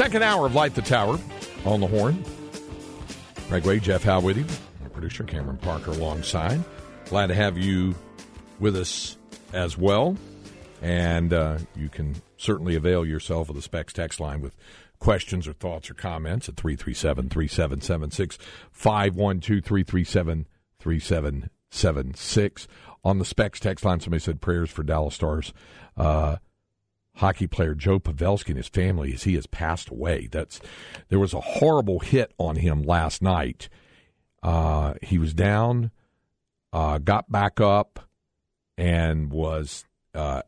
Second hour of Light the Tower on the Horn. Craig Way, Jeff Howe with you. Our producer Cameron Parker alongside. Glad to have you with us as well. And uh, you can certainly avail yourself of the Specs text line with questions or thoughts or comments at 337 3776 512 337 3776. On the Specs text line, somebody said prayers for Dallas Stars. Uh, hockey player Joe Pavelski and his family as he has passed away. That's there was a horrible hit on him last night. Uh, he was down, uh, got back up, and was uh,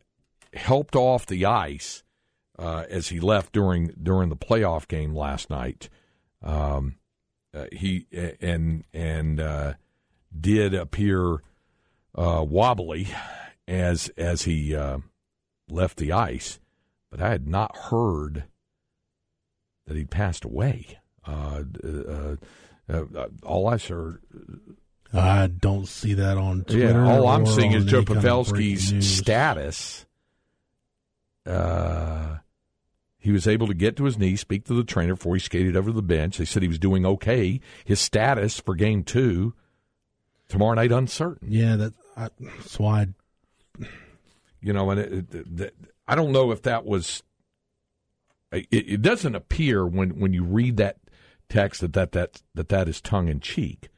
helped off the ice uh, as he left during during the playoff game last night. Um, uh, he and and uh, did appear wobbly as as he left the ice, but I had not heard that he'd passed away. Uh, uh, uh, all I heard. I don't see that on Twitter. Yeah, all I'm seeing is Joe any kind of Pavelski's status. Uh, he was able to get to his knee, speak to the trainer before he skated over the bench. They said he was doing okay. His status for game two tomorrow night uncertain. Yeah, that, I, that's why. I, you know, and it, it, that, I don't know if that was. It, it doesn't appear when, when you read that text that that that that, that is tongue in cheek.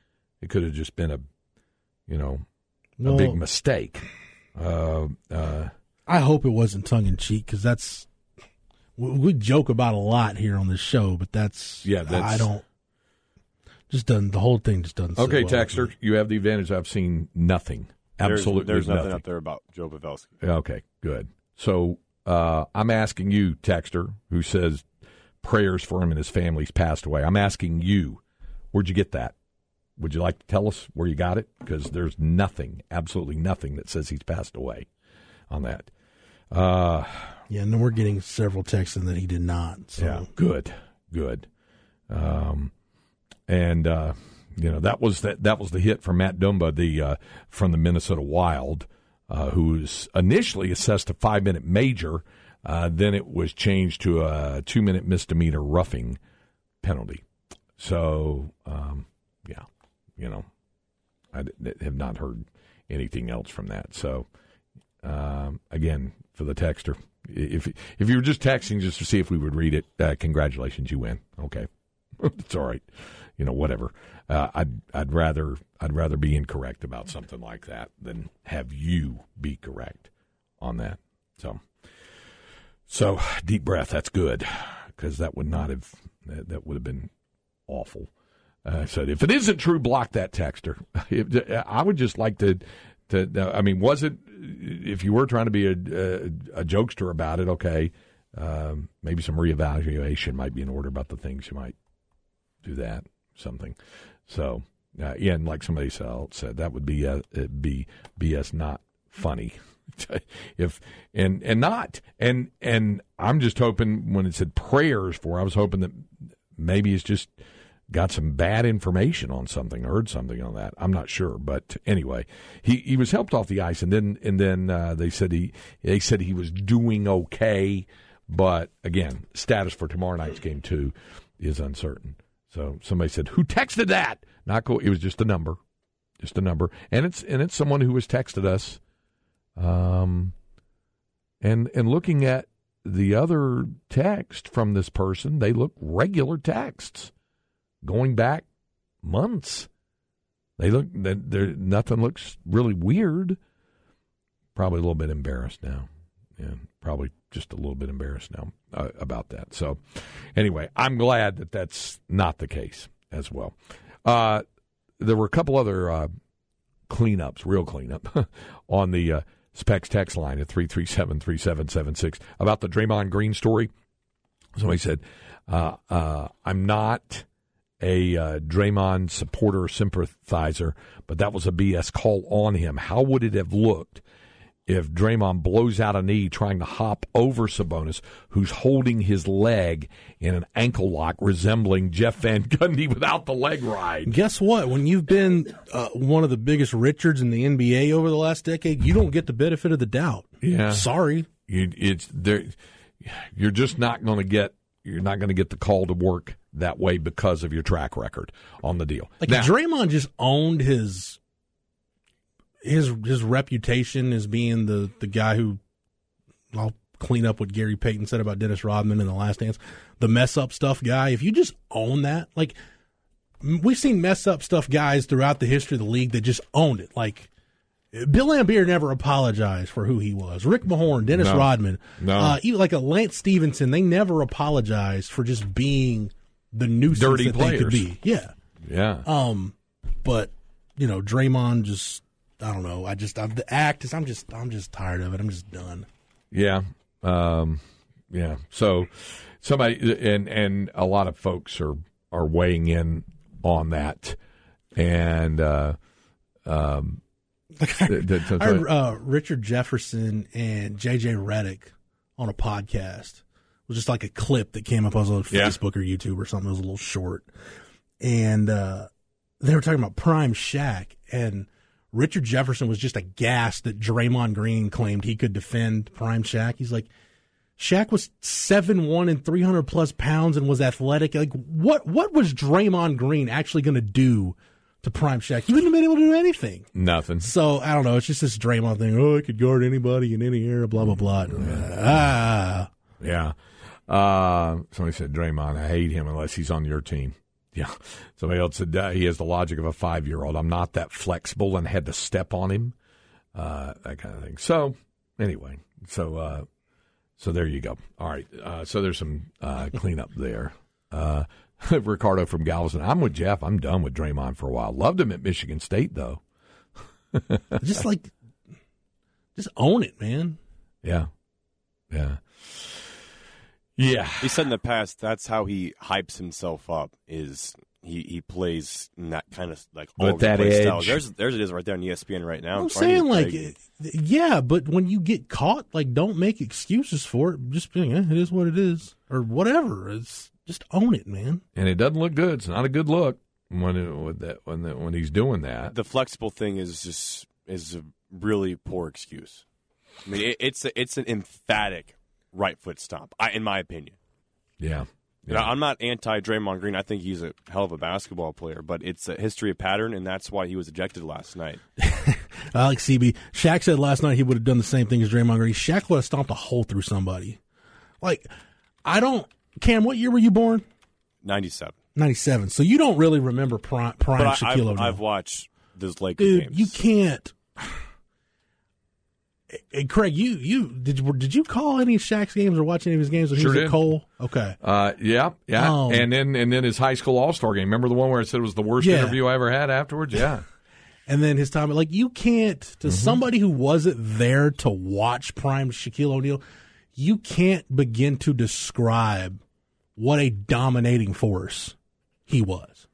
It could have just been a, you know, a Well- big mistake. Uh, uh, I hope it wasn't tongue in cheek because that's we, we joke about a lot here on this show, but that's Yeah, that's- I don't just doesn't the whole thing just doesn't. okay, well Texter, you have the advantage. I've seen nothing. Absolutely, there's, nothing nothing up there about Joe Pavelski. Okay, good. So uh, I'm asking you, Texter, who says prayers for him and his family's passed away. I'm asking you, where'd you get that? Would you like to tell us where you got it? Because there's nothing, absolutely nothing that says he's passed away on that. Uh, Yeah, and then we're getting several texts in that he did not. So yeah, good, good. Um, and uh, you know that was that that was the hit from Matt Dumba, the uh, from the Minnesota Wild, uh, who was initially assessed a five minute major, uh, then it was changed to a two minute misdemeanor roughing penalty. So um, yeah, you know, I have not heard anything else from that. So um, again, for the texter, if if you were just texting just to see if we would read it, uh, congratulations, you win. Okay, it's all right. You know, whatever. Uh, I'd I'd rather I'd rather be incorrect about something like that than have you be correct on that. So, so deep breath. That's good because that would not have that, that would have been awful. Uh, so if it isn't true, block that texter. If, I would just like to, to. I mean, was it? If you were trying to be a, a, a jokester about it, okay, um, maybe some reevaluation might be in order about the things you might do that something. So uh, yeah, and like somebody said, that would be uh, be BS, not funny. if and and not and and I'm just hoping when it said prayers for, I was hoping that maybe it's just got some bad information on something, heard something on that. I'm not sure, but anyway, he he was helped off the ice, and then and then uh, they said he they said he was doing okay, but again, status for tomorrow night's game two is uncertain. So somebody said, "Who texted that?" Not cool. It was just a number. just a number, and it's and it's someone who has texted us, um, and and looking at the other text from this person, they look regular texts going back months. They look there. Nothing looks really weird. Probably a little bit embarrassed now. Yeah, probably just a little bit embarrassed now uh, about that. So, anyway, I'm glad that that's not the case as well. Uh, there were a couple other uh, cleanups, real cleanup, on the uh, Specs text line at 337 3776 about the Draymond Green story. Somebody said, uh, uh, I'm not a uh, Draymond supporter or sympathizer, but that was a BS call on him. How would it have looked if Draymond blows out a knee trying to hop over Sabonis, who's holding his leg in an ankle lock resembling Jeff Van Gundy without the leg ride. Guess what? When you've been uh, one of the biggest Richards in the NBA over the last decade, you don't get the benefit of the doubt. Yeah, sorry. You, it's there. You're just not going to get. You're not going to get the call to work that way because of your track record on the deal. Like now, Draymond just owned his his his reputation as being the the guy who I'll clean up what Gary Payton said about Dennis Rodman in the last dance. The mess up stuff guy. If you just own that, like we've seen mess up stuff guys throughout the history of the league that just owned it. Like Bill Laimbeer never apologized for who he was. Rick Mahorn, Dennis no, Rodman, no. Uh, even like a Lance Stephenson, they never apologized for just being the nuisance Dirty that players. they could be. Yeah, yeah. Um, but you know, Draymond just I don't know. I just I've, the act is I'm just I'm just tired of it. I'm just done. Yeah, um, yeah. So somebody and and a lot of folks are are weighing in on that, and uh, um, like I, I heard uh, Richard Jefferson and JJ Redick on a podcast. It was just like a clip that came up on yeah. Facebook or YouTube or something. It was a little short, and uh, they were talking about Prime Shaq and Richard Jefferson was just aghast that Draymond Green claimed he could defend Prime Shaq. He's like, Shaq was seven one and three hundred plus pounds and was athletic. Like, what what was Draymond Green actually going to do to Prime Shaq? He wouldn't have been able to do anything. Nothing. So I don't know. It's just this Draymond thing. Oh, I could guard anybody in any era. Blah blah blah. Ah. Yeah. Uh, somebody said Draymond. I hate him unless he's on your team. Yeah. Somebody else said uh, he has the logic of a five year old. I'm not that flexible and had to step on him. Uh, that kind of thing. So, anyway, so uh, so there you go. All right. Uh, so there's some uh, cleanup there. Uh, Ricardo from Galveston. I'm with Jeff. I'm done with Draymond for a while. Loved him at Michigan State, though. just like, just own it, man. Yeah. Yeah. Yeah, he said in the past that's how he hypes himself up. Is he, he plays in that kind of like with that edge. Style. There's there's it is right there on ESPN right now. I'm saying like, yeah, but when you get caught, like, don't make excuses for it. Just be, eh, it is what it is, or whatever. It's just own it, man. And it doesn't look good. It's not a good look when it, when that when the, when he's doing that. The flexible thing is just is a really poor excuse. I mean, it, it's a, it's an emphatic right foot stomp, I, in my opinion. Yeah. yeah. I'm not anti Draymond Green. I think he's a hell of a basketball player, but it's a history of pattern, and that's why he was ejected last night. I like CB. Shaq said last night he would have done the same thing as Draymond Green. Shaq would have stomped a hole through somebody. Like, I don't. Cam, what year were you born? 97. 97. So you don't really remember prime, prime but Shaquille I've, O'Neal. I've watched those Lakers Dude, games. you can't. Hey, Craig, you you did you, did you call any of Shaq's games or watch any of his games when sure he was did. at Cole? Okay. Uh, yeah, yeah, Oh. and then and then his high school all star game. Remember the one where I said it was the worst Yeah. interview I ever had afterwards? Yeah, And then his time, like you can't to Mm-hmm. somebody who wasn't there to watch prime Shaquille O'Neal, you can't begin to describe what a dominating force he was.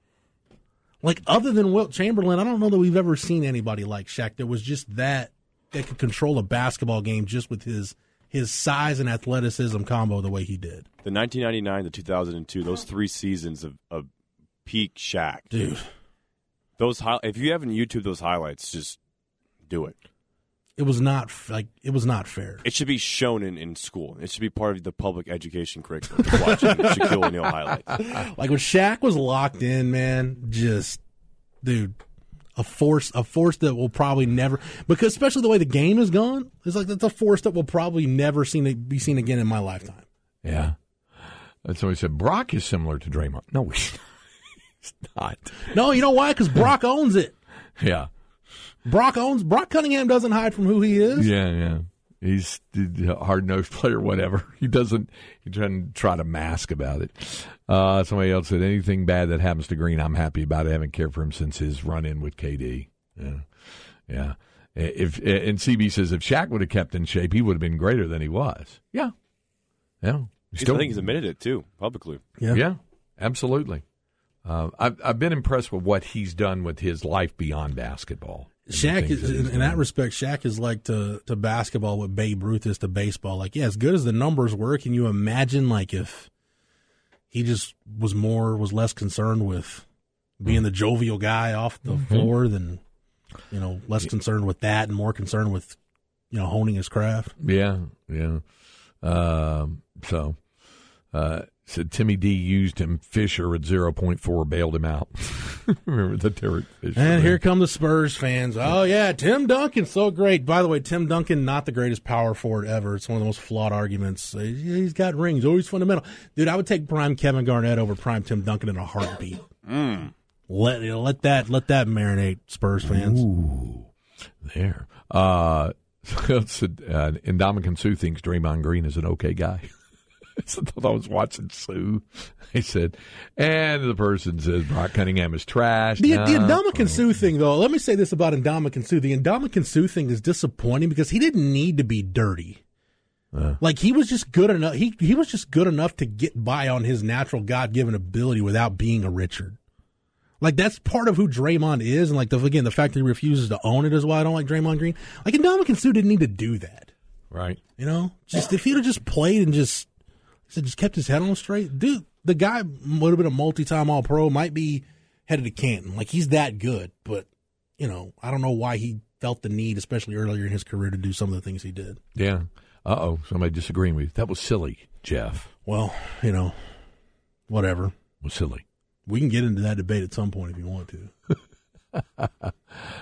Like other than Wilt Chamberlain, I don't know that we've ever seen anybody like Shaq that was just that that could control a basketball game just with his his size and athleticism combo the way he did. The 1999 to 2002, those three seasons of, of peak Shaq, Dude. Those hi- if you haven't YouTube those highlights, just do it. It was not like it was not fair. It should be shown in, in school. It should be part of the public education curriculum. to Watching Shaquille O'Neal highlights. Like when Shaq was locked in, man, just dude, a force, a force that will probably never, because especially the way the game is gone, it's like that's a force that will probably never seen be seen again in my lifetime. Yeah. That's what he said. Brock is similar to Draymond. No, he's not. No, you know why? Because Brock owns it. Yeah. Brock owns. Brock Cunningham doesn't hide from who he is. Yeah, yeah. He's a hard nosed player, whatever. He doesn't. He doesn't try to mask about it. Uh, somebody else said anything bad that happens to Green, I'm happy about it. I haven't cared for him since his run in with KD. Yeah, yeah. If and CB says if Shaq would have kept in shape, he would have been greater than he was. Yeah, yeah. Still, I think he's admitted it too publicly. Yeah, yeah, absolutely. Uh, I've I've been impressed with what he's done with his life beyond basketball. Shaq is in, in that respect. Shaq is like to to basketball what Babe Ruth is to baseball. Like, yeah, as good as the numbers were, can you imagine like if he just was more was less concerned with being the jovial guy off the mm-hmm. floor than you know less concerned with that and more concerned with you know honing his craft. Yeah, yeah. Um, so uh, said Timmy D used him. Fisher at zero point four bailed him out. Remember the Derek Fisher? And here come the Spurs fans. Oh yeah, Tim Duncan, so great. By the way, Tim Duncan not the greatest power forward ever. It's one of the most flawed arguments. He's got rings, always fundamental. Dude, I would take prime Kevin Garnett over prime Tim Duncan in a heartbeat. Mm. Let let that let that marinate, Spurs fans. Ooh, there. Uh, so, uh, Ndamukong Suh thinks Draymond Green is an okay guy. I thought I was watching Suh. He said, and the person says Brock Cunningham is trash. The, no. the Ndamukong Suh thing, though, let me say this about Ndamukong Suh. The Ndamukong Suh thing is disappointing because he didn't need to be dirty. Uh, like he was just good enough. He he was just good enough to get by on his natural God given ability without being a Richard. Like that's part of who Draymond is, and like the again the fact that he refuses to own it is why I don't like Draymond Green. Like Ndamukong Suh didn't need to do that, right? You know, just if he'd have just played and just said just kept his head on straight, dude. The guy would have been a multi-time All-Pro. Might be headed to Canton. Like he's that good, but you know, I don't know why he felt the need, especially earlier in his career, to do some of the things he did. Yeah. Uh oh, somebody disagreeing with you. That was silly, Jeff. Well, you know, whatever. It was silly. We can get into that debate at some point if you want to.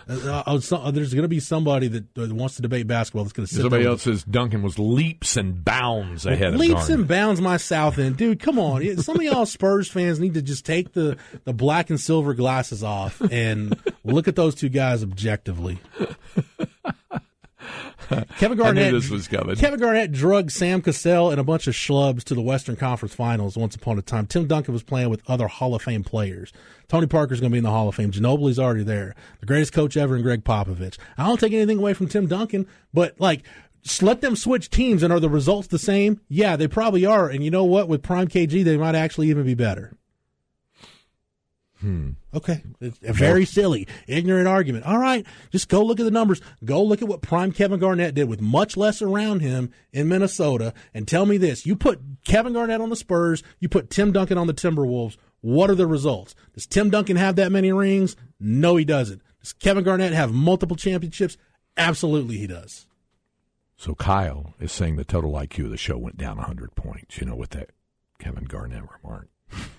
Uh, uh, uh, there's going to be somebody that wants to debate basketball that's going to sit Somebody else says Duncan was leaps and bounds ahead well, of Leaps and bounds my South End. Dude, come on. Some of y'all Spurs fans need to just take the, the black and silver glasses off and look at those two guys objectively. Kevin Garnett. this was coming. Kevin Garnett drugged Sam Cassell and a bunch of schlubs to the Western Conference Finals once upon a time. Tim Duncan was playing with other Hall of Fame players. Tony Parker's going to be in the Hall of Fame. Ginobili's already there. The greatest coach ever in Gregg Popovich. I don't take anything away from Tim Duncan, but like, let them switch teams and are the results the same? Yeah, they probably are. And you know what? With Prime KG, they might actually even be better. Hmm. Okay. It's a very silly, ignorant argument. All right. Just go look at the numbers. Go look at what prime Kevin Garnett did with much less around him in Minnesota and tell me this. You put Kevin Garnett on the Spurs, you put Tim Duncan on the Timberwolves. What are the results? Does Tim Duncan have that many rings? No, he doesn't. Does Kevin Garnett have multiple championships? Absolutely, he does. So Kyle is saying the total IQ of the show went down 100 points, you know, with that Kevin Garnett remark.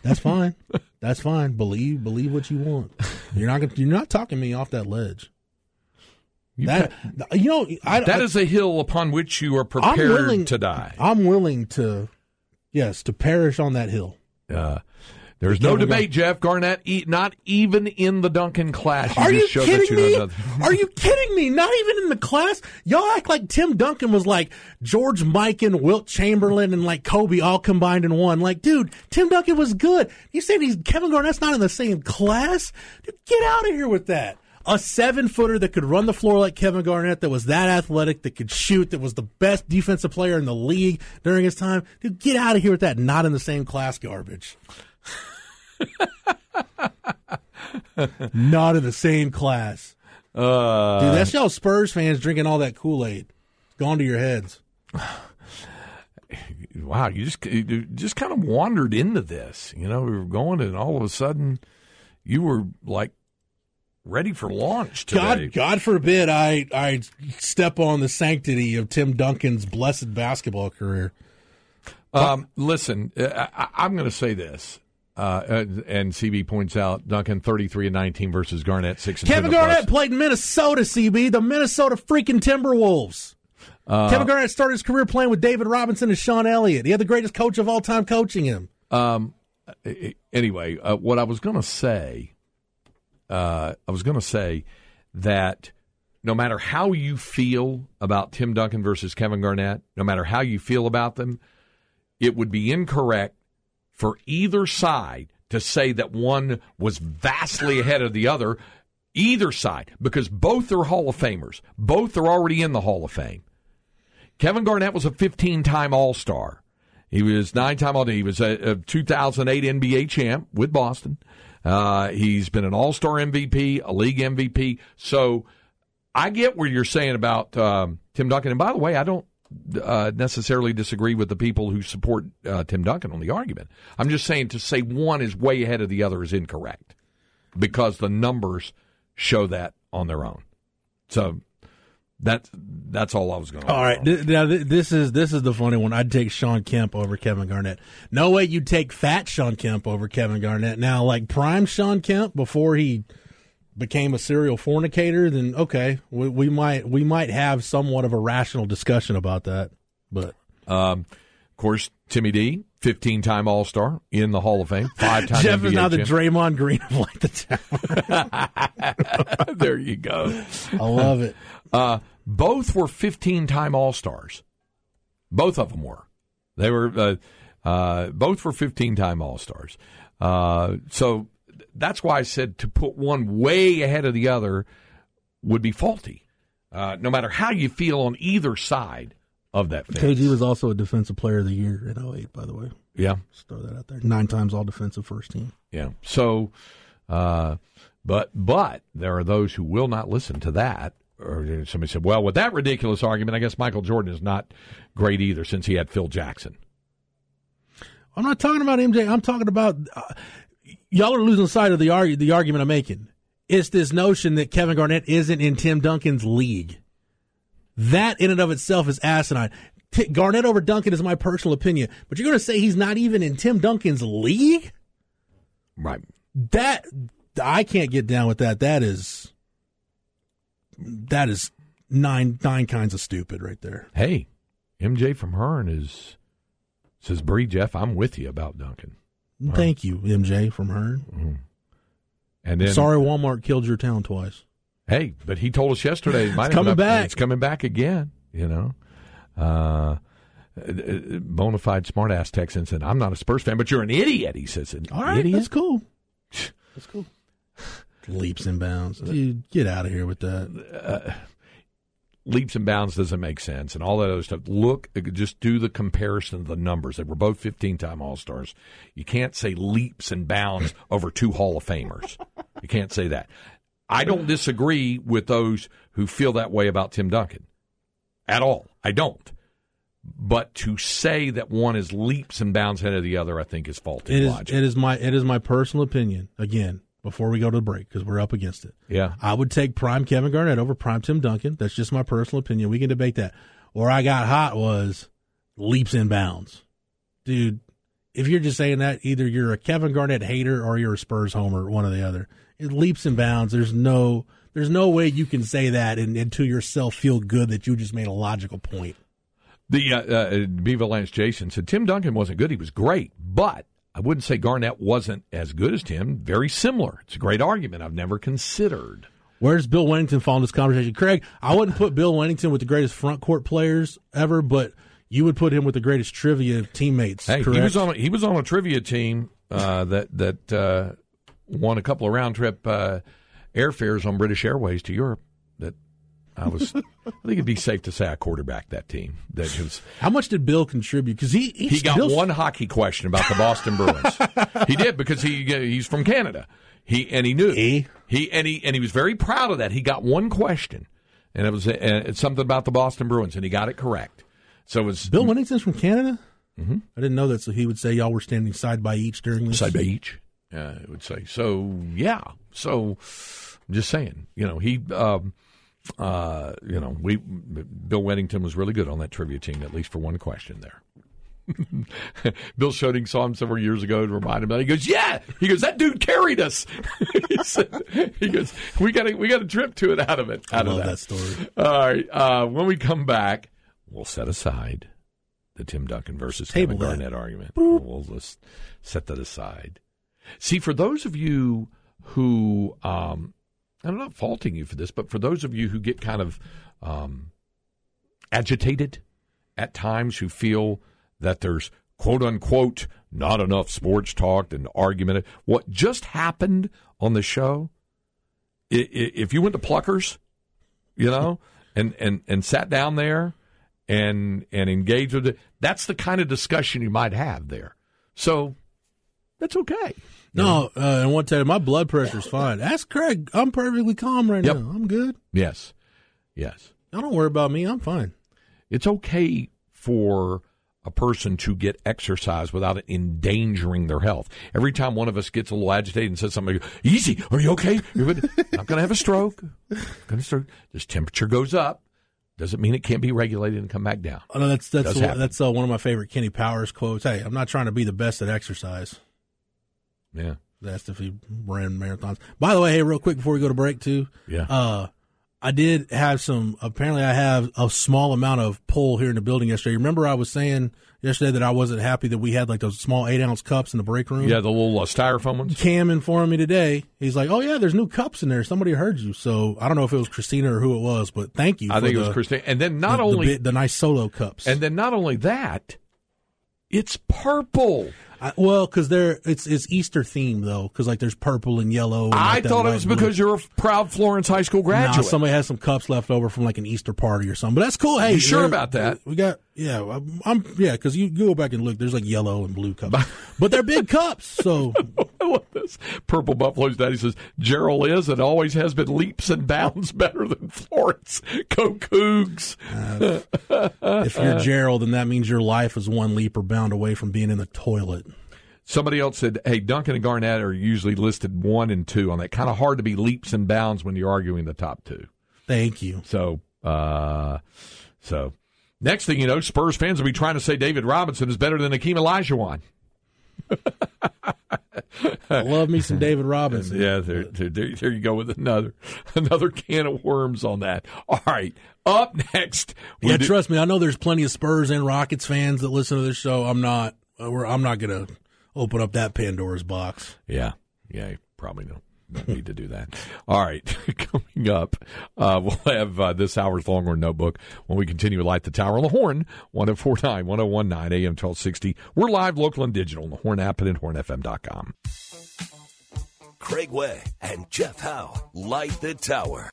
That's fine. That's fine. Believe believe what you want. You're not gonna, you're not talking me off that ledge. You that you know I, that I, is a hill upon which you are prepared willing, to die. I'm willing to yes to perish on that hill. Uh, there's no debate, Jeff Garnett. Not even in the Duncan class. You Are you kidding you me? Are you kidding me? Not even in the class. Y'all act like Tim Duncan was like George Mikan Wilt Chamberlain, and like Kobe all combined in one. Like, dude, Tim Duncan was good. You saying he's Kevin Garnett's not in the same class? Dude, get out of here with that. A seven footer that could run the floor like Kevin Garnett, that was that athletic, that could shoot, that was the best defensive player in the league during his time. Dude, get out of here with that. Not in the same class garbage. Not in the same class. Uh, Dude, that's y'all Spurs fans drinking all that Kool Aid. It's gone to your heads. Wow, you just you just kind of wandered into this. You know, we were going, and all of a sudden, you were like ready for launch today. God, God forbid I I step on the sanctity of Tim Duncan's blessed basketball career. Um, listen, I, I'm going to say this. Uh, and CB points out Duncan 33 and 19 versus Garnett 6 and Kevin 10 Garnett played in Minnesota, CB, the Minnesota freaking Timberwolves. Uh, Kevin Garnett started his career playing with David Robinson and Sean Elliott. He had the greatest coach of all time coaching him. Um, anyway, uh, what I was going to say, uh, I was going to say that no matter how you feel about Tim Duncan versus Kevin Garnett, no matter how you feel about them, it would be incorrect for either side to say that one was vastly ahead of the other. Either side, because both are Hall of Famers. Both are already in the Hall of Fame. Kevin Garnett was a 15 time All Star. He was nine time All He was a, a 2008 NBA champ with Boston. Uh, he's been an All Star MVP, a league MVP. So I get where you're saying about um, Tim Duncan. And by the way, I don't uh, necessarily disagree with the people who support uh, Tim Duncan on the argument. I'm just saying to say one is way ahead of the other is incorrect because the numbers show that on their own. So that that's all I was going to. Say. All right, th- now th- this is this is the funny one. I'd take Sean Kemp over Kevin Garnett. No way you'd take fat Sean Kemp over Kevin Garnett. Now, like prime Sean Kemp before he became a serial fornicator, then okay, we, we might we might have somewhat of a rational discussion about that. But um, of course, Timmy D, fifteen-time All-Star in the Hall of Fame, five-time. Jeff NBA is now the. Draymond Green of like the town. there you go. I love it. Uh, both were 15 time All Stars. Both of them were. They were, uh, uh, both were 15 time All Stars. Uh, so that's why I said to put one way ahead of the other would be faulty. Uh, no matter how you feel on either side of that fence. KG was also a Defensive Player of the Year in 08, by the way. Yeah. Just throw that out there. Nine times All Defensive First Team. Yeah. So, uh, but but there are those who will not listen to that. Or somebody said, "Well, with that ridiculous argument, I guess Michael Jordan is not great either, since he had Phil Jackson." I'm not talking about MJ. I'm talking about uh, y'all are losing sight of the the argument I'm making. It's this notion that Kevin Garnett isn't in Tim Duncan's league. That in and of itself is asinine. T- Garnett over Duncan is my personal opinion, but you're going to say he's not even in Tim Duncan's league? Right. That I can't get down with that. That is that is nine nine kinds of stupid right there. Hey, MJ from Hearne is says, "Bree Jeff, I'm with you about Duncan." Thank you, MJ from Hearne. Mm-hmm. And then, Sorry, Walmart killed your town twice. hey, but he told us yesterday, it It's coming have- back. It's coming back again. You know, uh, uh, uh bona fide smartass Texan said, "I'm not a Spurs fan, but you're an idiot." He says, "An All right, idiot." that's cool. That's cool. Leaps and bounds. Dude, get out of here with that. Uh, leaps and bounds doesn't make sense and all that other stuff. Look, uh, just do the comparison of the numbers. They were both 15 time All Stars. You can't say leaps and bounds over two Hall of Famers. You can't say that. I don't disagree with those who feel that way about Tim Duncan at all. I don't. But to say that one is leaps and bounds ahead of the other, I think is faulty It is logic. it is my it is my personal opinion. Again, before we go to the break, because we're up against it. yeah. I would take prime Kevin Garnett over prime Tim Duncan. That's just my personal opinion. We can debate that. Where I got hot was leaps and bounds. Dude, if you're just saying that, either you're a Kevin Garnett hater or you're a Spurs homer, one or the other. It leaps and bounds. There's no there's no way you can say that and, and to yourself feel good that you just made a logical point. The uh, uh, Beaver Lance Jason said Tim Duncan wasn't good. He was great, but I wouldn't say Garnett wasn't as good as Tim. Very similar. It's a great argument. I've never considered. Where's Bill Wennington fall in this conversation? Craig, I wouldn't put Bill Wennington with the greatest front court players ever, but you would put him with the greatest trivia teammates. Hey, correct? he was on. A, he was on a trivia team uh, that that uh, won a couple of round trip uh, airfares on British Airways to Europe. That I was. I think it'd be safe to say I quarterbacked that team. That was. How much did Bill contribute? Because he he, He got Bill's- one hockey question about the Boston Bruins. he did because he he's from Canada. He and he knew Eh? he and he and he was very proud of that. He got one question, and it was uh, it's something about the Boston Bruins, and he got it correct. So it was Bill Wennington's from Canada. Mm-hmm. I didn't know that, so he would say y'all were standing side by each during this. side by each. Uh, it would say so. Yeah. So I'm just saying. You know he. Um, uh, you know we. Bill Wennington was really good on that trivia team, at least for one question there. Bill Schoening saw him several years ago to remind him that. He goes, "Yeah." He goes, "That dude carried us." he, said, he goes, "We got a we got a trip to it out of it." Out I love of that story. All right. Uh, when we come back, we'll set aside the Tim Duncan versus Table Kevin that. Garnett argument. We'll just set that aside. See, for those of you who, um, I'm not faulting you for this, but for those of you who get kind of um, agitated at times, who feel that there's quote unquote not enough sports talk and argument, what just happened on the show, if you went to Pluckers, you know, and, and, and sat down there and and engaged with it, that's the kind of discussion you might have there. So that's okay. No, uh, and one time my blood pressure's fine. Ask Craig. I'm perfectly calm right Yep. now. I'm good. Yes. Yes. Y'all don't worry about me. I'm fine. It's okay for a person to get exercise without it endangering their health. Every time one of us gets a little agitated and says something, easy, are you okay? You're not going to have a stroke. Going to stroke. This temperature goes up. Doesn't mean it can't be regulated and come back down. Oh, no, that's that's that's uh, one of my favorite Kenny Powers quotes. Hey, I'm not trying to be the best at exercise. Yeah. That's if he ran marathons. By the way, hey, real quick before we go to break too, Yeah. uh, I did have some. Apparently, I have a small amount of pull here in the building yesterday. Remember, I was saying yesterday that I wasn't happy that we had like those small eight ounce cups in the break room. yeah, the little uh, styrofoam ones. Cam informed me today. He's like, "Oh yeah, there's new cups in there. Somebody heard you." So I don't know if it was Christina or who it was, but thank you. I think it was Christina. And then not the, only the, the nice solo cups. and then not only that, it's purple. I, well, because they're it's it's Easter themed though, because like there's purple and yellow. And I like thought it was blue. because you're a proud Florence High School Nah, graduate. somebody has some cups left over from like an Easter party or something. But that's cool. Hey, You sure about that? We got yeah. I'm, I'm yeah because you go back and look. There's like yellow and blue cups, but they're big cups. So I love this. Purple Buffalo's daddy says Jarrell is and always has been leaps and bounds better than Florence. Go Cougs. Uh, if you're Jarrell, then that means your life is one leap or bound away from being in the toilet. Somebody else said, "Hey, Duncan and Garnett are usually listed one and two on that. Kind of hard to be leaps and bounds when you're arguing the top two. Thank you. So, uh, so next thing you know, Spurs fans will be trying to say David Robinson is better than Akeem Olajuwon. I love me some David Robinson. Yeah, there, there, there, you go with another another can of worms on that. All right, up next. Yeah, do- trust me. I know there's plenty of Spurs and Rockets fans that listen to this show. I'm not. uh, I'm not gonna open up that Pandora's box. Yeah, yeah, you probably don't, don't need to do that. All right, coming up, uh, we'll have uh, this hour's Longhorn Notebook when we continue with Light the Tower on the Horn, 1049, 1019 AM 1260. We're live, local, and digital on the Horn app and at hornfm.com. Craig Way and Jeff Howe light the tower.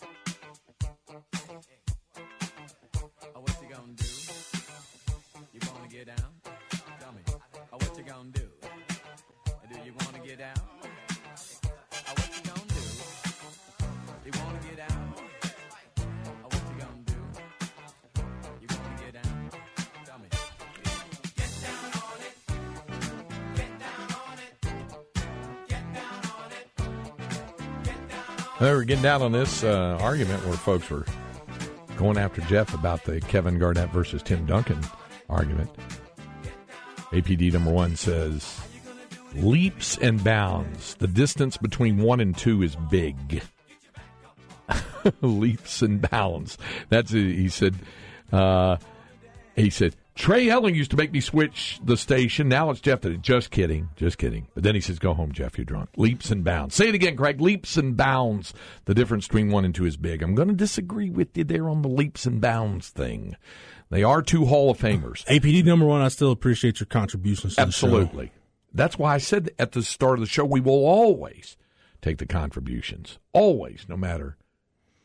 Well, we're getting down on this uh, argument where folks were going after Jeff about the Kevin Garnett versus Tim Duncan argument. APD number one says leaps and bounds. The distance between one and two is big. leaps and bounds. That's he said. Uh, he said Trey Elling used to make me switch the station. Now it's Jeff that. Just kidding, just kidding. But then he says, "Go home, Jeff. You're drunk." Leaps and bounds. Say it again, Craig. Leaps and bounds. The difference between one and two is big. I'm going to disagree with you there on the leaps and bounds thing. They are two Hall of Famers. APD number one. I still appreciate your contributions. To the show. Absolutely. That's why I said at the start of the show we will always take the contributions. Always, no matter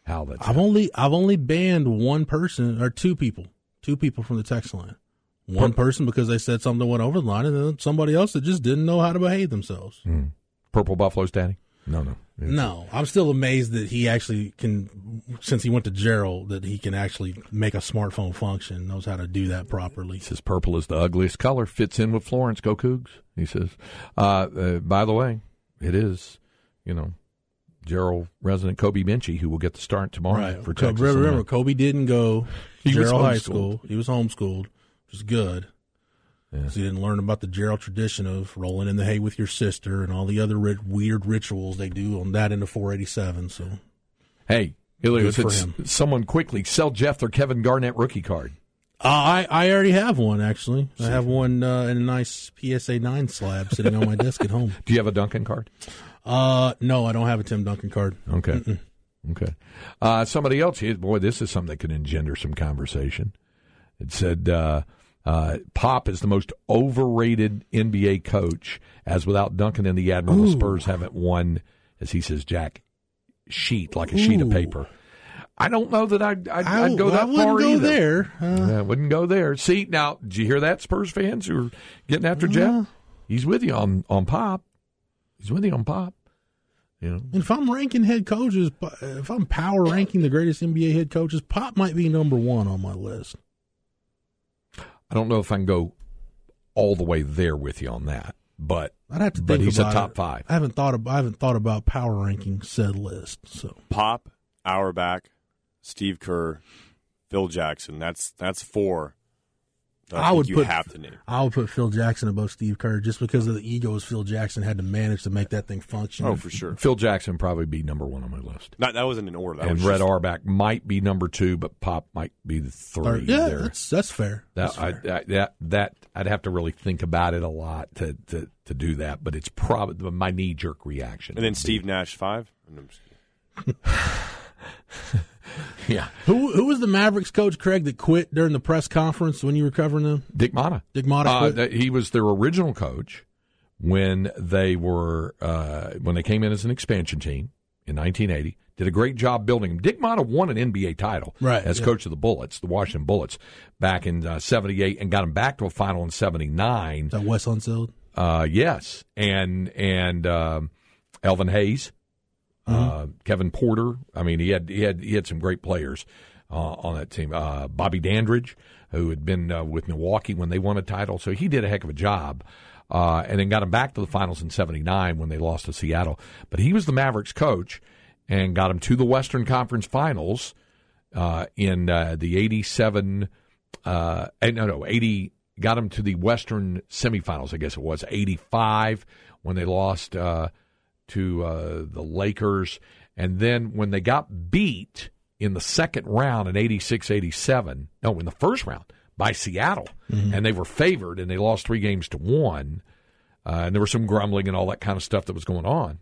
how that's. I've only I've only banned one person or two people, two people from the text line. One person because they said something that went over the line, and then somebody else that just didn't know how to behave themselves. Purple Buffalo's daddy. No, no. No, I'm still amazed that he actually can, since he went to Jarrell, that he can actually make a smartphone function, knows how to do that properly. He says purple is the ugliest color. Fits in with Florence. Go Cougs. He says. Uh, uh, by the way, it is, you know, Jarrell resident Kobe Minchie who will get the start tomorrow Right. for Texas. remember, remember, Kobe didn't go He Jarrell High. School. He was homeschooled, which is good. So you didn't learn about the Jarrell tradition of rolling in the hay with your sister and all the other ri- weird rituals they do on that into 487. So Hey, Good for it's him. someone quickly sell Jeff their Kevin Garnett rookie card. uh, I I already have one actually. I have one uh, in a nice PSA nine slab sitting on my desk at home. Do you have a Duncan card? Uh, no, I don't have a Tim Duncan card. Okay. Okay. Uh, somebody else boy, this is something that could engender some conversation. It said uh, uh, Pop is the most overrated NBA coach, as without Duncan and the Admiral, the Spurs haven't won, as he says, Jack, sheet, like a sheet of paper. I don't know that I'd, I'd, I, I'd go that I wouldn't far go either. there. Uh, Yeah, I wouldn't go there. See, now, did you hear that, Spurs fans who are getting after Jeff? He's with you on, on Pop. He's with you on Pop. You know, if I'm ranking head coaches, if I'm power ranking the greatest NBA head coaches, Pop might be number one on my list. I don't know if I can go all the way there with you on that, but I'd have to But think he's a top it. five. I haven't thought of, I haven't thought about power ranking said list. So Pop, Auerbach, Steve Kerr, Phil Jackson. That's that's four. That I, I think would you put- have to name. I would put Phil Jackson above Steve Kerr just because of the egos Phil Jackson had to manage to make that thing function. Oh, for sure. Phil Jackson probably be number one on my list. Not that wasn't in order. That and was Red just- Auerbach might be number two, but Pop might be the three. Or- yeah, there. that's that's fair. That, That's I, fair. I, that that I'd have to really think about it a lot to to, to do that, but it's probably my knee jerk reaction. And then would be- Steve Nash five. And I'm just kidding. Yeah, who who was the Mavericks coach Craig that quit during the press conference when you were covering them? Dick Motta. Dick Motta Uh, he was their original coach when they were uh, when they came in as an expansion team in 1980. Did a great job building him. Dick Motta won an NBA title Right, as yeah. coach of the Bullets, the Washington Bullets, back in uh, '78, and got him back to a final in '79. That Wes Unseld? Uh, yes, and and um, Elvin Hayes, uh, Kevin Porter. I mean, he had he had he had some great players uh, on that team. Uh, Bobby Dandridge, who had been uh, with Milwaukee when they won a title, so he did a heck of a job. Uh, and then got him back to the finals in '79 when they lost to Seattle. But he was the Mavericks coach and got him to the Western Conference Finals uh, in the '87. Uh, eh, no, no, 80 got them to the Western semifinals, I guess it was 85 when they lost uh, to uh, the Lakers. And then when they got beat in the second round in 86 87, no, in the first round by Seattle, and they were favored and they lost three games to one. Uh, and there was some grumbling and all that kind of stuff that was going on.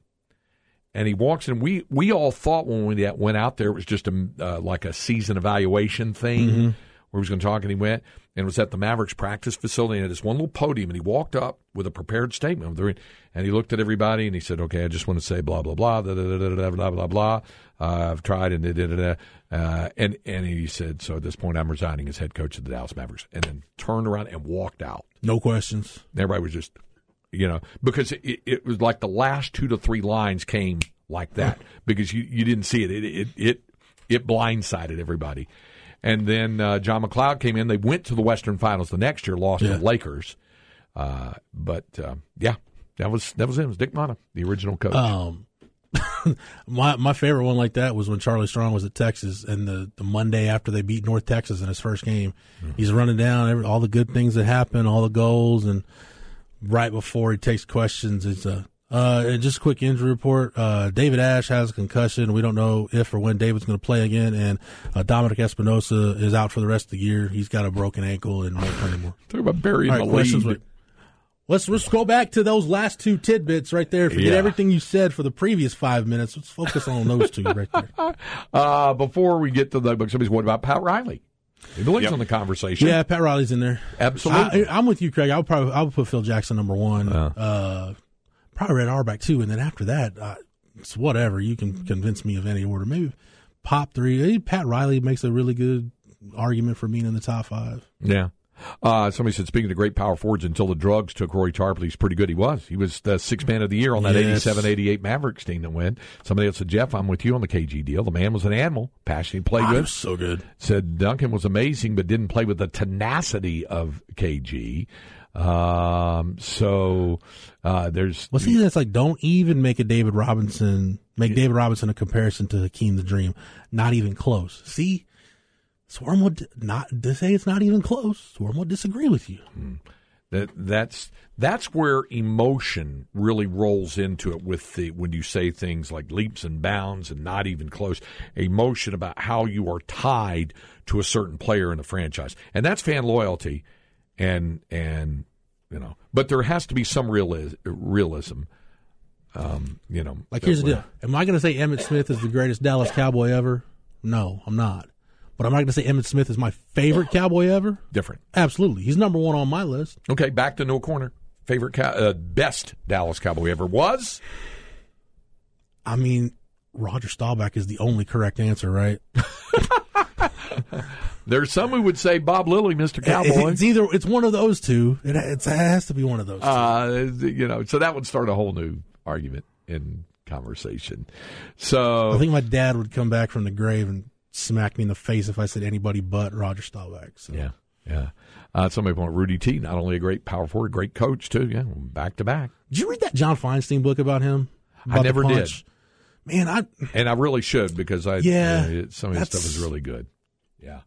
And he walks in. We we all thought when we went out there it was just a uh, like a season evaluation thing where he was going to talk. And he went and was at the Mavericks practice facility and had this one little podium. And he walked up with a prepared statement. And he looked at everybody and he said, "Okay, I just want to say blah blah blah da, da, blah blah blah. Uh, I've tried and da, da, da. Uh, and and he said, so at this point I'm resigning as head coach of the Dallas Mavericks. And then turned around and walked out. No questions. Everybody was just, you know, because it, it was like the last two to three lines came like that because you, you didn't see it. It it it, it blindsided everybody. And then uh, John MacLeod came in. They went to the Western Finals the next year, lost to the Lakers. Uh, but uh, yeah, that was that was him. It was Dick Motta, the original coach. Um, my my favorite one like that was when Charlie Strong was at Texas, and the, the Monday after they beat North Texas in his first game, he's running down every, all the good things that happened, all the goals, and right before he takes questions, it's a uh, and just a quick injury report. Uh, David Ash has a concussion. We don't know if or when David's going to play again, and uh, Dominic Espinosa is out for the rest of the year. He's got a broken ankle and won't play anymore. Talk about burying All right, the questions. lead. With, let's let's go back to those last two tidbits right there. Forget Yeah. everything you said for the previous five minutes. Let's focus on those two right there. Uh, before we get to the book, somebody's what about Pat Riley? He believes Yep. on the conversation. Yeah, Pat Riley's in there. Absolutely. I, I'm with you, Craig. I'll probably I'll put Phil Jackson number one. Uh, probably Red Auerbach too, and then after that, uh, it's whatever. You can convince me of any order. Maybe Pop three. Pat Riley makes a really good argument for being in the top five. Yeah. Uh, somebody said, speaking of great power forwards, until the drugs took Roy Tarpley, he's pretty good. He was. He was the sixth man of the year on that Yes. 87 88 Mavericks team that went. Somebody else said, Jeff, I'm with you on the KG deal. The man was an animal, passionate, played Ah, good. so good. Said Duncan was amazing, but didn't play with the tenacity of KG. Um, so uh, there's. Well, see, that's like don't even make a David Robinson make David Robinson a comparison to Hakeem the Dream. Not even close. See, Swarm would not to say it's not even close. Swarm would disagree with you. That that's that's where emotion really rolls into it with the when you say things like leaps and bounds and not even close. Emotion about how you are tied to a certain player in the franchise, and that's fan loyalty, and and you know, but there has to be some reali- realism. Um, you know, Like here's the deal: Am I going to say Emmitt Smith is the greatest Dallas Cowboy ever? No, I'm not. But I'm not going to say Emmitt Smith is my favorite Cowboy ever? Different. Absolutely, he's number one on my list. Okay, back to no corner. Favorite cow- uh, best Dallas Cowboy ever was I mean, Roger Staubach is the only correct answer, right? There's some who would say Bob Lilly, Mr. Cowboy. It's either it's one of those two. It, it has to be one of those. Two. Uh, you know, so that would start a whole new argument in conversation. So I think my dad would come back from the grave and smack me in the face if I said anybody but Roger Staubach. So. yeah, yeah. Uh, somebody point Rudy T, not only a great power forward, great coach too. Yeah, back to back. Did you read that John Feinstein book about him? I About the never did Man, I, And I really should because I Yeah, some of his stuff is really good. Yeah.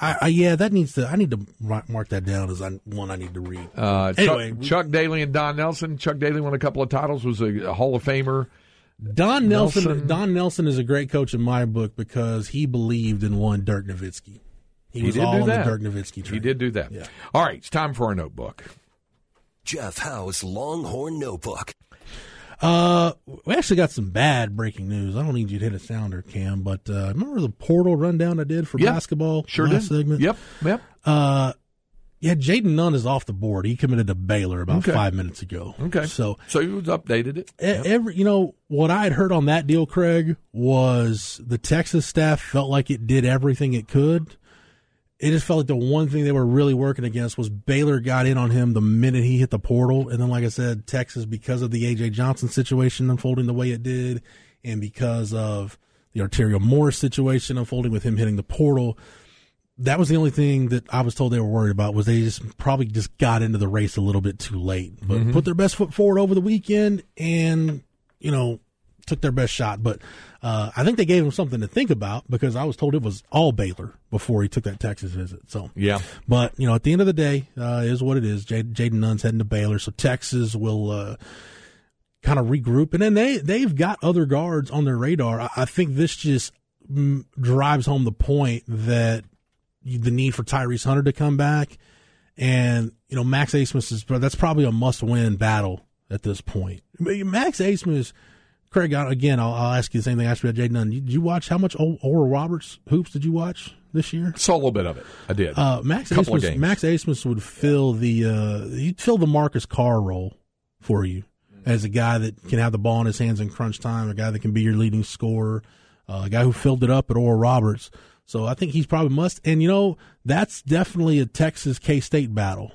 I, I, yeah, that needs to. I need to mark mark that down as one I need to read. Uh, Anyway, Chuck, Chuck Daly and Don Nelson. Chuck Daly won a couple of titles. Was a, a Hall of Famer. Don Nelson, Nelson. Don Nelson is a great coach in my book because he believed in one Dirk Nowitzki. He, He was did all do on that. the Dirk Nowitzki train. He did do that. Yeah. All right, it's time for our notebook. Jeff Howe's Longhorn Notebook. Uh, we actually got some bad breaking news. I don't need you to hit a sounder, Cam, but uh, remember the portal rundown I did for Yep. basketball Sure last did. segment? Yep. Yep. Uh, yeah, Jayden Nunn is off the board. He committed to Baylor about Okay. five minutes ago. Okay. so So you updated it. E- Every, you know, what I had heard on that deal, Craig, was the Texas staff felt like it did everything it could. It just felt like the one thing they were really working against was Baylor got in on him the minute he hit the portal. And then, like I said, Texas, because of the A.J. Johnson situation unfolding the way it did, and because of the Arterio Morris situation unfolding with him hitting the portal, that was the only thing that I was told they were worried about was they just probably just got into the race a little bit too late, but mm-hmm. put their best foot forward over the weekend and you know took their best shot. But uh, I think they gave him something to think about because I was told it was all Baylor before he took that Texas visit. So Yeah. but you know at the end of the day, uh, is what it is. Jad- Jayden Nunn's heading to Baylor, so Texas will. Uh, kind of regroup and then they they've got other guards on their radar i, I think this just mm, drives home the point that you- the need for Tyrese Hunter to come back, and you know Max Abmas is that's probably a must-win battle at this point. Max Abmas, Craig, again, I'll, I'll ask you the same thing I asked you about Jayden Nunn. Did you watch how much Oral Roberts hoops did you watch this year? Saw a little bit of it. I did. Uh, Max Couple of Abmas, games. Max would fill the uh, he'd fill the Marcus Carr role for you as a guy that can have the ball in his hands in crunch time, a guy that can be your leading scorer, uh, a guy who filled it up at Oral Roberts. So I think he's probably must. And you know that's definitely a Texas K State battle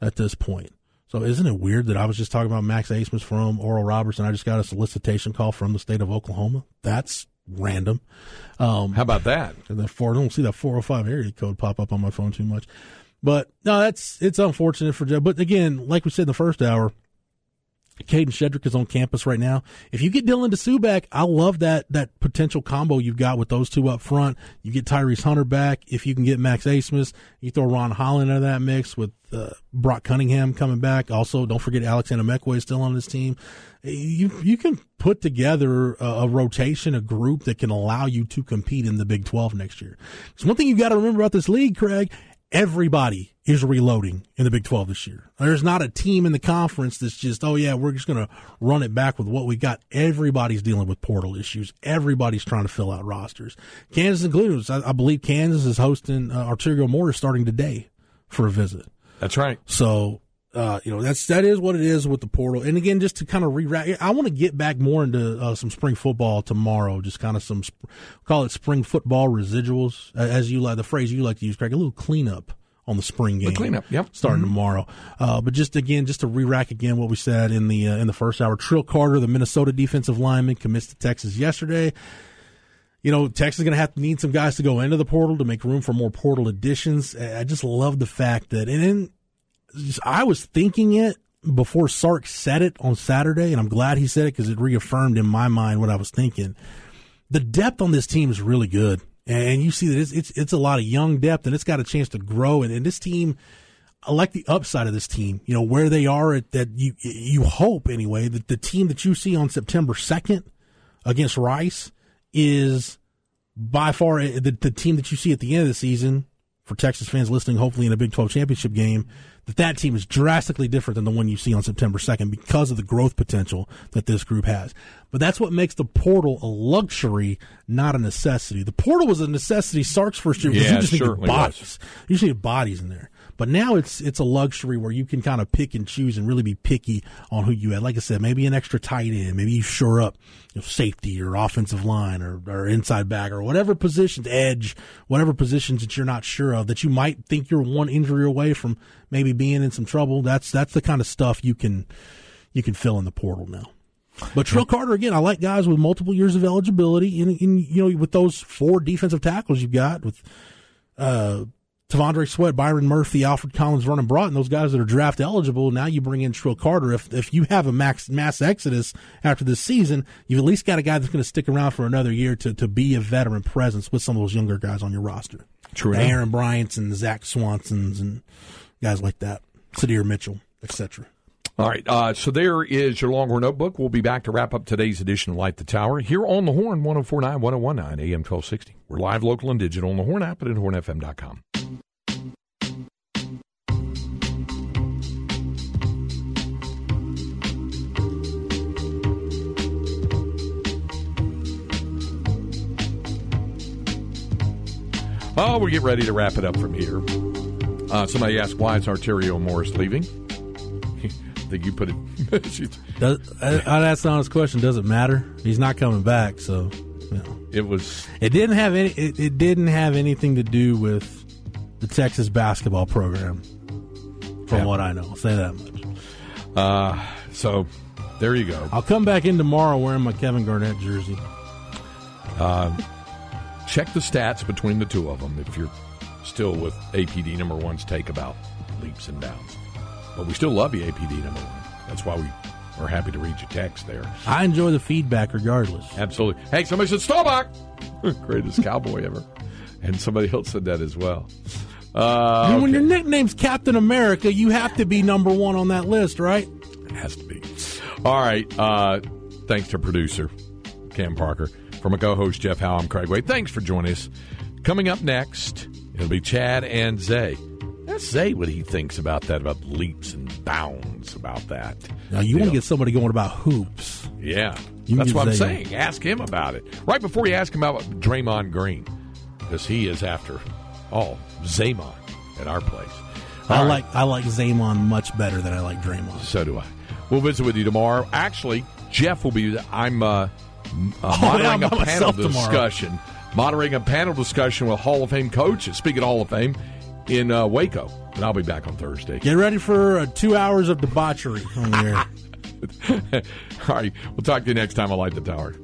at this point. So isn't it weird that I was just talking about Max Abmas from Oral Roberts and I just got a solicitation call from the state of Oklahoma? That's random. Um, How about that? and the four, I don't see that 405 area code pop up on my phone too much. But no, that's it's unfortunate for Jeff. But again, like we said in the first hour, Kadin Shedrick is on campus right now. If you get Dylan Disu back, I love that that potential combo you've got with those two up front. You get Tyrese Hunter back. If you can get Max Abmas, you throw Ron Holland into that mix with uh, Brock Cunningham coming back. Also, don't forget Alexander McWay is still on this team. You you can put together a, a rotation, a group that can allow you to compete in the Big Twelve next year. It's one thing you've got to remember about this league, Craig, everybody is reloading in the Big 12 this year. There's not a team in the conference that's just, oh yeah, we're just going to run it back with what we got. Everybody's dealing with portal issues. Everybody's trying to fill out rosters. Kansas included. I, I believe Kansas is hosting uh, Arterio Morris starting today for a visit. That's right. So, uh, you know, that's that is what it is with the portal. And again, just to kind of re I want to get back more into uh, some spring football tomorrow. Just kind of some sp- call it spring football residuals, as you like the phrase you like to use, Craig. A little cleanup on the spring game. cleanup, yep. starting tomorrow. Uh, but just again, just to re-rack again what we said in the uh, in the first hour. Trill Carter, the Minnesota defensive lineman, commits to Texas yesterday you know, Texas is going to have to need some guys to go into the portal to make room for more portal additions. I just love the fact that, and I was thinking it before Sark said it on Saturday, and I'm glad he said it because it reaffirmed in my mind what I was thinking. The depth on this team is really good, and you see that it's it's, it's a lot of young depth, and it's got a chance to grow. And, and this team, I like the upside of this team. You know where they are at that you you hope anyway that the team that you see on September second against Rice is by far uh, the, the team that you see at the end of the season for Texas fans listening, hopefully in a Big 12 championship game, that that team is drastically different than the one you see on September 2nd because of the growth potential that this group has. But that's what makes the portal a luxury, not a necessity. The portal was a necessity Sark's first year because Yeah, you just it needed bodies. was. You just needed bodies in there. But now it's it's a luxury where you can kind of pick and choose and really be picky on who you add. Like I said, maybe an extra tight end, maybe you shore up you know, safety or offensive line or, or inside back or whatever positions, edge, whatever positions that you're not sure of that you might think you're one injury away from maybe being in some trouble. That's that's the kind of stuff you can you can fill in the portal now. But Trill Carter again, I like guys with multiple years of eligibility. In, in you know with those four defensive tackles you've got with uh, T'Vondre Sweat, Byron Murphy, Alfred Collins, Vernon Broughton, those guys that are draft eligible. Now you bring in Trill Carter. If if you have a max mass exodus after this season, you've at least got a guy that's going to stick around for another year to, to be a veteran presence with some of those younger guys on your roster. True The. Aaron Bryants and Zach Swansons and guys like that, Sydir Mitchell, etc. All right, uh, so there is your Longhorn Notebook. We'll be back to wrap up today's edition of Light the Tower here on the Horn, 1049, 1019, AM 1260. We're live, local, and digital on the Horn app and at hornfm.com. Oh, we get ready to wrap it up from here. Uh, somebody asked, why is Arterio Morris leaving? I think you put it. Does, uh, that's the honest question. Does it matter? He's not coming back, so you know. it was It didn't have any. It, it didn't have anything to do with the Texas basketball program, from Yeah. what I know. I'll say that much. uh, so. There you go. I'll come back in tomorrow wearing my Kevin Garnett jersey. Check the stats between the two of them if you're still with APD number one's take about leaps and bounds. But we still love you, APD number one. That's why we are happy to read your text there. I enjoy the feedback regardless. Absolutely. Hey, somebody said Staubach, greatest cowboy ever, and somebody else said that as well. Uh, And when your nickname's Captain America, you have to be number one on that list, right? It has to be. All right. Uh, thanks to producer Cam Parker. From a co-host Jeff Howe, I'm Craig Way. Thanks for joining us. Coming up next, it'll be Chad and Zay. Ask Zay what he thinks about that, about leaps and bounds, about that. Now you want to get somebody going about hoops. Yeah, You that's what I'm saying. Ask him about it right before you ask him about Draymond Green, because he is after all Zaymon at our place. I All right. like I like Zaymon much better than I like Draymond. So do I. We'll visit with you tomorrow. Actually, Jeff will be. I'm uh, uh, Oh, yeah, moderating a panel myself tomorrow. discussion. Moderating a panel discussion with Hall of Fame coaches. Speaking of Hall of Fame, in uh, Waco, and I'll be back on Thursday. Get ready for uh, two hours of debauchery on the air. All right, we'll talk to you next time. I light the tower.